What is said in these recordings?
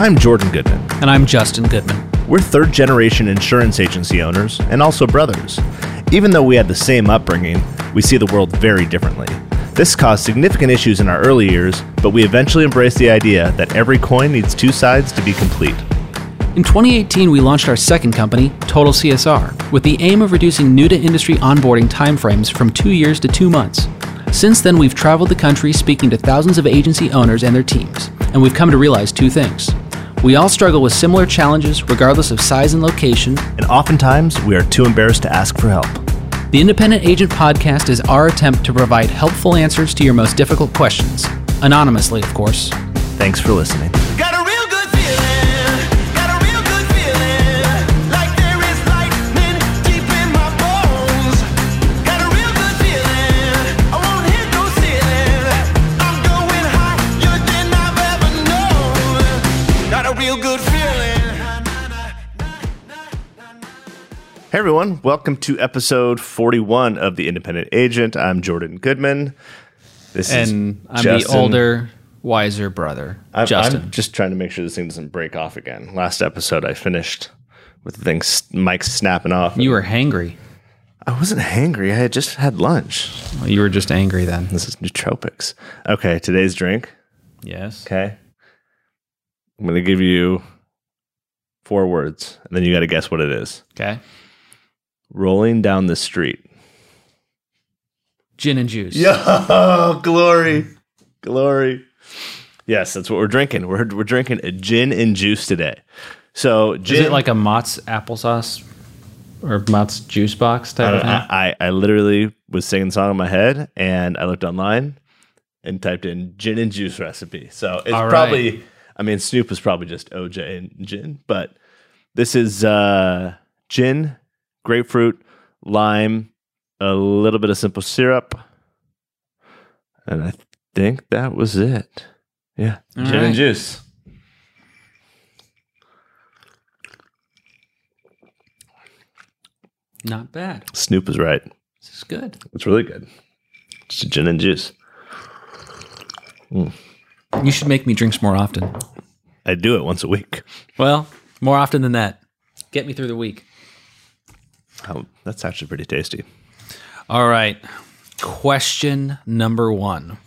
I'm Jordan Goodman. And I'm Justin Goodman. We're third generation insurance agency owners and also brothers. Even though we had the same upbringing, we see the world very differently. This caused significant issues in our early years, but we eventually embraced the idea that every coin needs two sides to be complete. In 2018, we launched our second company, Total CSR, with the aim of reducing new to industry onboarding timeframes from two years to two months. Since then, we've traveled the country speaking to thousands of agency owners and their teams, and we've come to realize two things. We all struggle with similar challenges, regardless of size and location, And oftentimes, we are too embarrassed to ask for help. The Independent Agent Podcast is our attempt to provide helpful answers to your most difficult questions. Anonymously, of course. Thanks for listening. Hey everyone, welcome to episode 41 of The Independent Agent. I'm Jordan Goodman. This is. And I'm Justin. the older, wiser brother, I'm, Justin. I'm just trying to make sure this thing doesn't break off again. Last episode, I finished with the thing, mic snapping off. you were hangry. I wasn't hangry. I had just had lunch. Well, you were just angry then. This is nootropics. Okay, today's drink. Yes. Okay. I'm going to give you four words, and then you got to guess what it is. Okay. Rolling down the street. Gin and juice. Yo, glory, glory. Yes, that's what we're drinking. We're we're drinking a gin and juice today. So Is it like a Mott's applesauce or Mott's juice box type of thing? I, I I literally was singing a song in my head, and I looked online and typed in gin and juice recipe. So it's All right. probably, I mean, Snoop is probably just OJ and gin, but this is uh, gin, grapefruit, lime, a little bit of simple syrup, and I think that was it. Yeah, All gin right. and juice. Not bad. Snoop is right. This is good. It's really good. It's gin and juice. Mm. You should make me drinks more often. I do it once a week. Well, more often than that. Get me through the week. Oh, that's actually pretty tasty. All right. Question number one.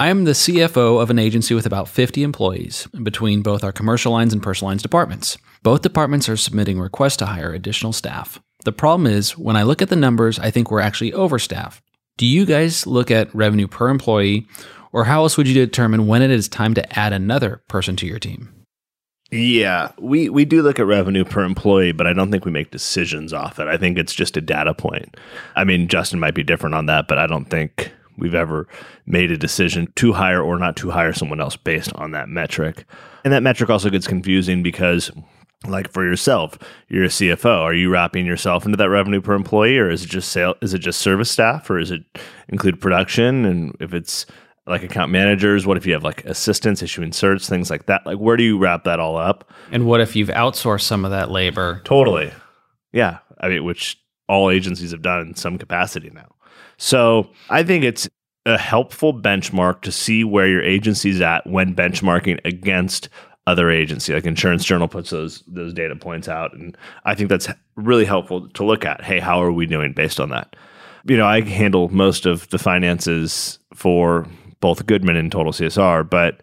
I am the CFO of an agency with about 50 employees between both our commercial lines and personal lines departments. Both departments are submitting requests to hire additional staff. The problem is, when I look at the numbers, I think we're actually overstaffed. Do you guys look at revenue per employee, or how else would you determine when it is time to add another person to your team? Yeah, we we do look at revenue per employee, but I don't think we make decisions off it. I think it's just a data point. I mean, Justin might be different on that, but I don't think we've ever made a decision to hire or not to hire someone else based on that metric. And that metric also gets confusing because like for yourself, you're a CFO. Are you wrapping yourself into that revenue per employee, or is it just sale? Is it just service staff, or is it include production? And if it's like account managers, what if you have like assistants issuing certs, things like that? Like, where do you wrap that all up? And what if you've outsourced some of that labor? Totally. Yeah. I mean, which all agencies have done in some capacity now. So I think it's a helpful benchmark to see where your agency's at when benchmarking against other agency. Like Insurance Journal puts those those data points out, and I think that's really helpful to look at. Hey, how are we doing based on that? You know, I handle most of the finances for both Goodman and Total CSR, but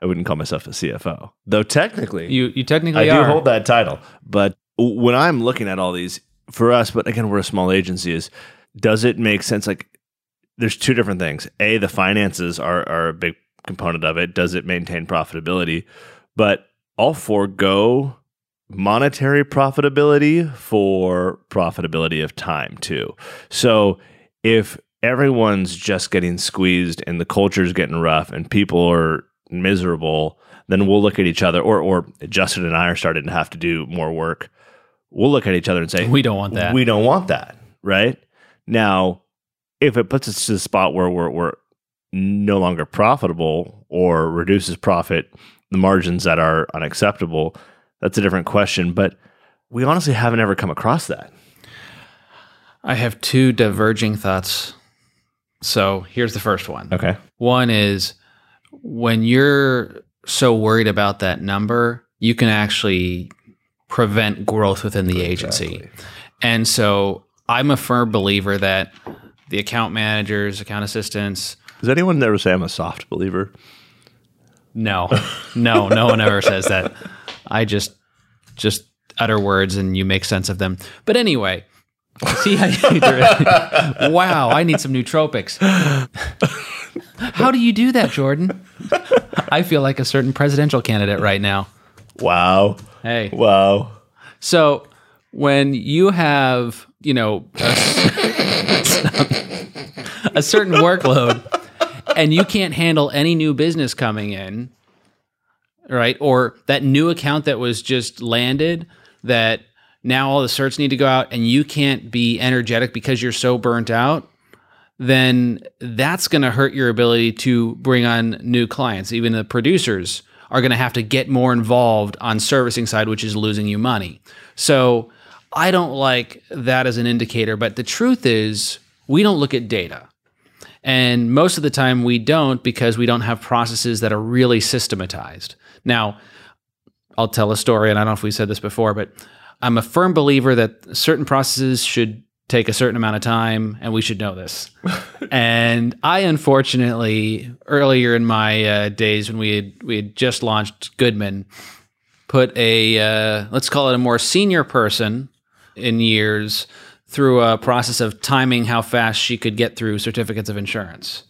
I wouldn't call myself a CFO, though technically You you technically I do hold that title. But when I'm looking at all these for us, but again, we're a small agency, is does it make sense? Like there's two different things. A, the finances are are a big component of it. Does it maintain profitability? But I'll forego monetary profitability for profitability of time too. So if everyone's just getting squeezed and the culture's getting rough and people are miserable, then we'll look at each other or or Justin and I are starting to have to do more work. We'll look at each other and say, We don't want that. We don't want that, right? Now, if it puts us to the spot where we're, we're no longer profitable or reduces profit, the margins that are unacceptable, that's a different question. But we honestly haven't ever come across that. I have two diverging thoughts. So here's the first one. Okay. One is when you're so worried about that number, you can actually prevent growth within the agency. And so I'm a firm believer that the account managers, account assistants, Does anyone ever say I'm a soft believer? no, no, no one ever says that. I just just utter words and you make sense of them. But anyway, see how you do it. Wow, I need some nootropics. How do you do that, Jordan? I feel like a certain presidential candidate right now. Wow. Hey. Wow. So when you have, you know, a, a certain workload and you can't handle any new business coming in, right? Or that new account that was just landed that now all the certs need to go out and you can't be energetic because you're so burnt out, then that's going to hurt your ability to bring on new clients. Even the producers are going to have to get more involved on servicing side, which is losing you money. So I don't like that as an indicator, but the truth is we don't look at data. And most of the time we don't because we don't have processes that are really systematized. Now, I'll tell a story, and I don't know if we said this before, but I'm a firm believer that certain processes should take a certain amount of time, and we should know this. and I, unfortunately, earlier in my uh, days when we had we had just launched Goodman, put a uh, let's call it a more senior person in years through a process of timing how fast she could get through certificates of insurance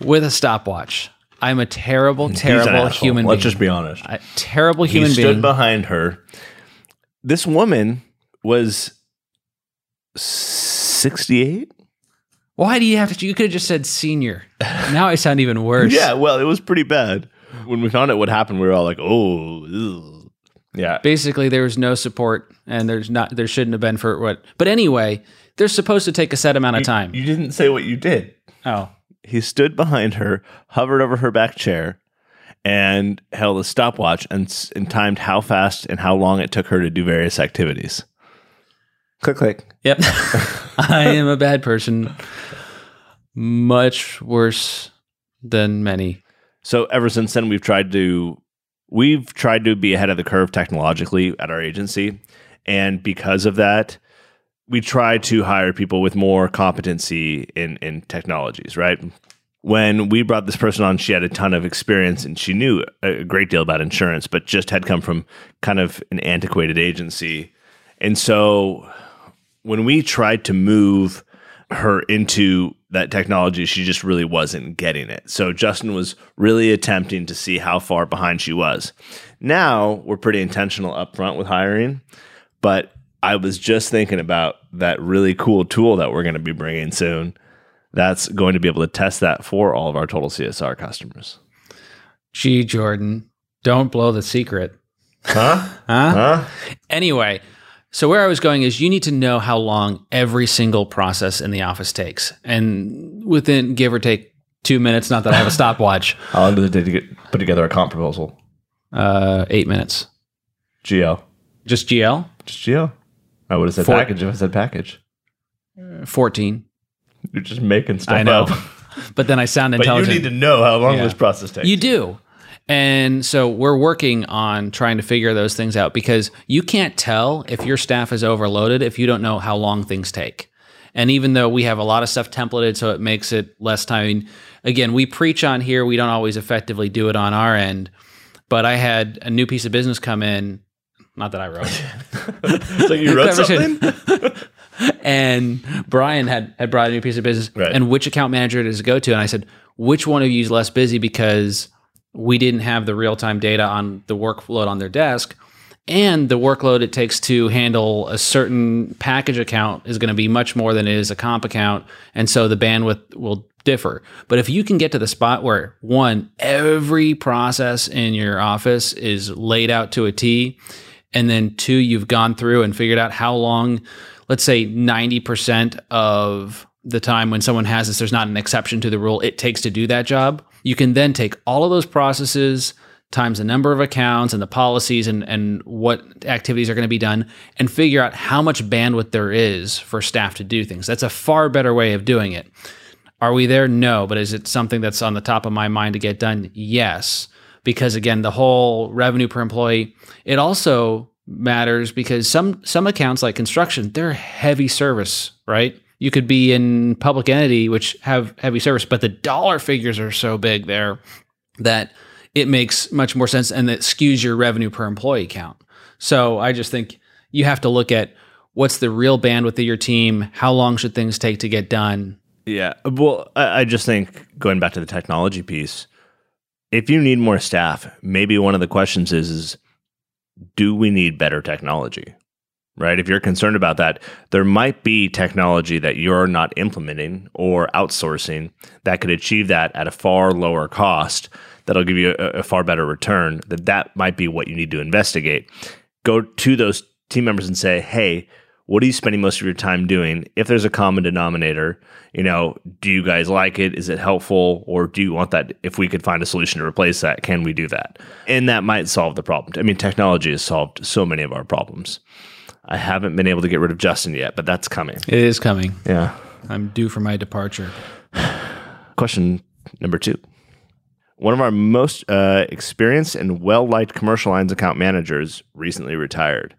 with a stopwatch. I'm a terrible, terrible human Let's being. just be honest. a terrible He human stood being. behind her. This woman was 68? Why do you have to? You could have just said senior. Now I sound even worse. Yeah, well, it was pretty bad. When we found out what happened, we were all like, oh, ew. yeah. Basically, there was no support, and there's not. There shouldn't have been for what. But anyway, they're supposed to take a set amount of time. You didn't say what you did. oh, He stood behind her, hovered over her back chair, and held a stopwatch and, and timed how fast and how long it took her to do various activities. Click, click. Yep. I am a bad person. Much worse than many. So ever since then, we've tried to we've tried to be ahead of the curve technologically at our agency, and because of that, we try to hire people with more competency in in technologies. Right. When we brought this person on, she had a ton of experience and she knew a great deal about insurance, but just had come from kind of an antiquated agency. And so when we tried to move her into that technology, she just really wasn't getting it. So Justin was really attempting to see how far behind she was. Now we're pretty intentional upfront with hiring, but I was just thinking about that really cool tool that we're going to be bringing soon. That's going to be able to test that for all of our total CSR customers. Gee, Jordan, don't blow the secret. Huh? Huh? Huh? Anyway, so where I was going is you need to know how long every single process in the office takes. And within give or take two minutes, not that I have a stopwatch, How long does it take to get, put together a comp proposal? uh, eight minutes. GL. Just GL? Just GL. I would have said For- package if I said package. 14. You're just making stuff I know. up. But then I sound intelligent. But you need to know how long Yeah. this process takes. You do. And so we're working on trying to figure those things out because you can't tell if your staff is overloaded if you don't know how long things take. And even though we have a lot of stuff templated so it makes it less time, again, we preach on here, we don't always effectively do it on our end. But I had a new piece of business come in, not that I wrote. so you wrote something? And Brian had had brought a new piece of business, Right. and which account manager does it go to? And I said, which one of you is less busy because we didn't have the real time data on the workload on their desk, and the workload it takes to handle a certain package account is going to be much more than it is a comp account, and so the bandwidth will differ. But if you can get to the spot where one, every process in your office is laid out to a T, and then two, you've gone through and figured out how long, let's say 90% of the time when someone has this, there's not an exception to the rule, it takes to do that job. You can then take all of those processes times the number of accounts and the policies and, and what activities are going to be done and figure out how much bandwidth there is for staff to do things. That's a far better way of doing it. Are we there? No. But is it something that's on the top of my mind to get done? Yes. because again, the whole revenue per employee. It also matters because some some accounts like construction, they're heavy service, right? You could be in public entity which have heavy service, but the dollar figures are so big there that it makes much more sense and it skews your revenue per employee count. So I just think you have to look at what's the real bandwidth of your team, how long should things take to get done. Yeah. Well, I just think going back to the technology piece, if you need more staff, maybe one of the questions is, is do we need better technology? Right? If you're concerned about that, there might be technology that you're not implementing or outsourcing that could achieve that at a far lower cost that'll give you a, a far better return. That that might be what you need to investigate. Go to those team members and say, "Hey, what are you spending most of your time doing? If there's a common denominator, you know, do you guys like it? Is it helpful? Or do you want that? If we could find a solution to replace that, can we do that? And that might solve the problem. I mean, technology has solved so many of our problems. I haven't been able to get rid of Justin yet, but that's coming. It is coming. Yeah. I'm due for my departure. Question number two. One of our most uh, experienced and well liked commercial lines account managers recently retired.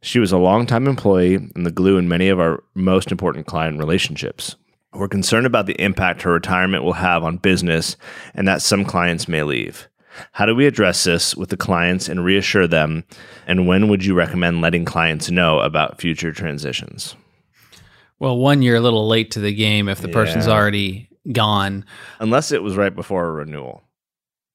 She was a longtime employee and the glue in many of our most important client relationships. We're concerned about the impact her retirement will have on business and that some clients may leave. How do we address this with the clients and reassure them? And when would you recommend letting clients know about future transitions? Well, one, you're a little late to the game if the person's already gone. Unless it was right before a renewal.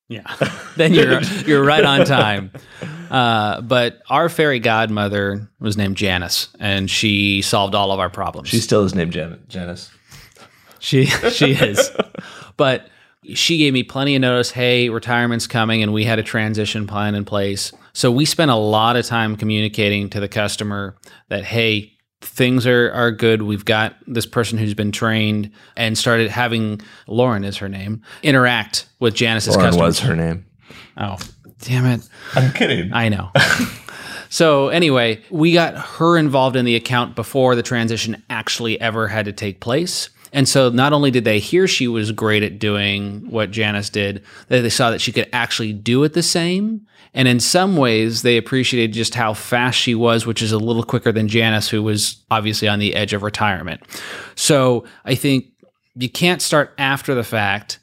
Yeah, then you're you're right on time. Uh, but our fairy godmother was named Janice, and she solved all of our problems. She still is named Jan- Janice. She she is. but she gave me plenty of notice, hey, retirement's coming and we had a transition plan in place. So we spent a lot of time communicating to the customer that hey, things are are good. We've got this person who's been trained and started having Lauren is her name, interact with Janice's Lauren customers. was her name. Oh, damn it. I'm kidding. I know. so anyway, we got her involved in the account before the transition actually ever had to take place. And so not only did they hear she was great at doing what Janice did, they saw that she could actually do it the same. And in some ways, they appreciated just how fast she was, which is a little quicker than Janice, who was obviously on the edge of retirement. So I think you can't start after the fact,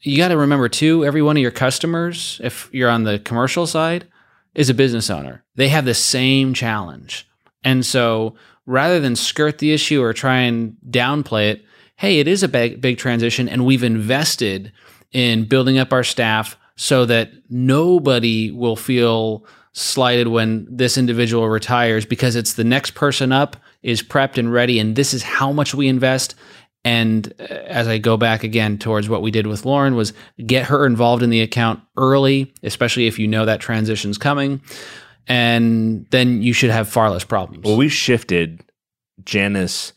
you got to remember too every one of your customers if you're on the commercial side is a business owner. They have the same challenge. And so rather than skirt the issue or try and downplay it hey it is a big, big transition and we've invested in building up our staff so that nobody will feel slighted when this individual retires because it's the next person up is prepped and ready and this is how much we invest and uh, as I go back again towards what we did with Lauren was get her involved in the account early, especially if you know that transition's coming, and then you should have far less problems. Well, we shifted Janice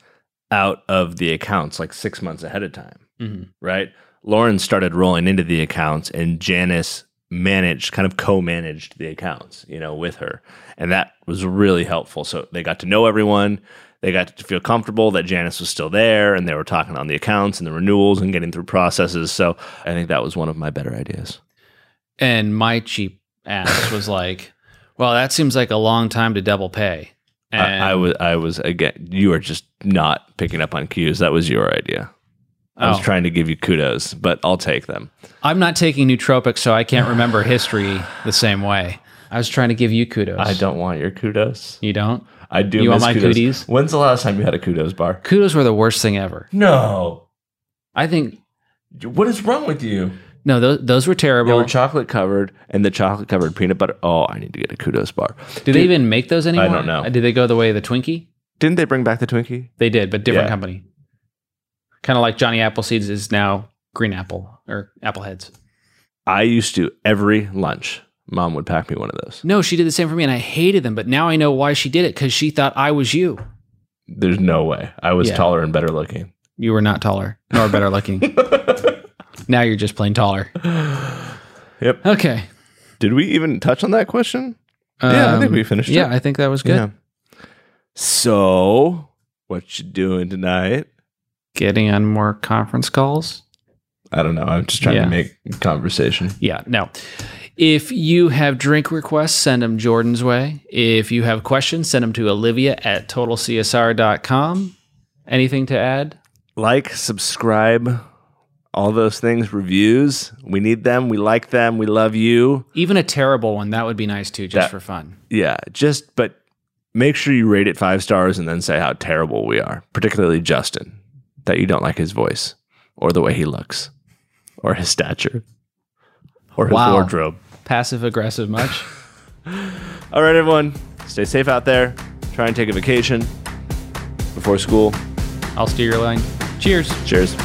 out of the accounts like six months ahead of time, Mhm. right? Lauren started rolling into the accounts, and Janice managed, kind of co-managed the accounts, you know, with her, and that was really helpful. So they got to know everyone. They got to feel comfortable that Janice was still there, and they were talking on the accounts and the renewals and getting through processes. So I think that was one of my better ideas. And my cheap ass was like, "Well, that seems like a long time to double pay." And I, I was, I was again. You are just not picking up on cues. That was your idea. I was Oh. trying to give you kudos, but I'll take them. I'm not taking nootropics, so I can't remember history the same way. I was trying to give you kudos. I don't want your kudos. You don't? I do. You want my kudos. cooties? When's the last time you had a kudos bar? Kudos were the worst thing ever. No. I think What is wrong with you? no, those those were terrible. They were chocolate covered, and the chocolate covered peanut butter. Oh, I need to get a kudos bar. Do they even make those anymore? I don't know. Uh, Did they go the way of the Twinkie? Didn't they bring back the Twinkie? They did, but different Yeah. company. Kind of like Johnny Appleseeds is now Green Apple or Apple Heads. I used to every lunch. Mom would pack me one of those. No, she did the same for me, and I hated them. But now I know why she did it because she thought I was you. There's no way. I was Yeah. taller and better looking. You were not taller nor better looking. now you're just plain taller. Yep. Okay. Did we even touch on that question? Yeah, I think Um, we finished Yeah, it. I think that was good. Yeah. So, what you doing tonight? Getting on more conference calls. I don't know. I'm just trying Yeah. to make conversation. Yeah, no. If you have drink requests, send them Jordan's way. If you have questions, send them to Olivia at totalcsr.com. Anything to add? Like, subscribe, all those things, reviews. We need them. We like them. We love you. Even a terrible one, that would be nice too, just That- for fun. Yeah, just but make sure you rate it five stars and then say how terrible we are, particularly Justin, that you don't like his voice or the way he looks or his stature or his Wow. wardrobe. Passive aggressive much? All right, everyone, stay safe out there. Try and take a vacation before school. I'll steer your line. Cheers. Cheers.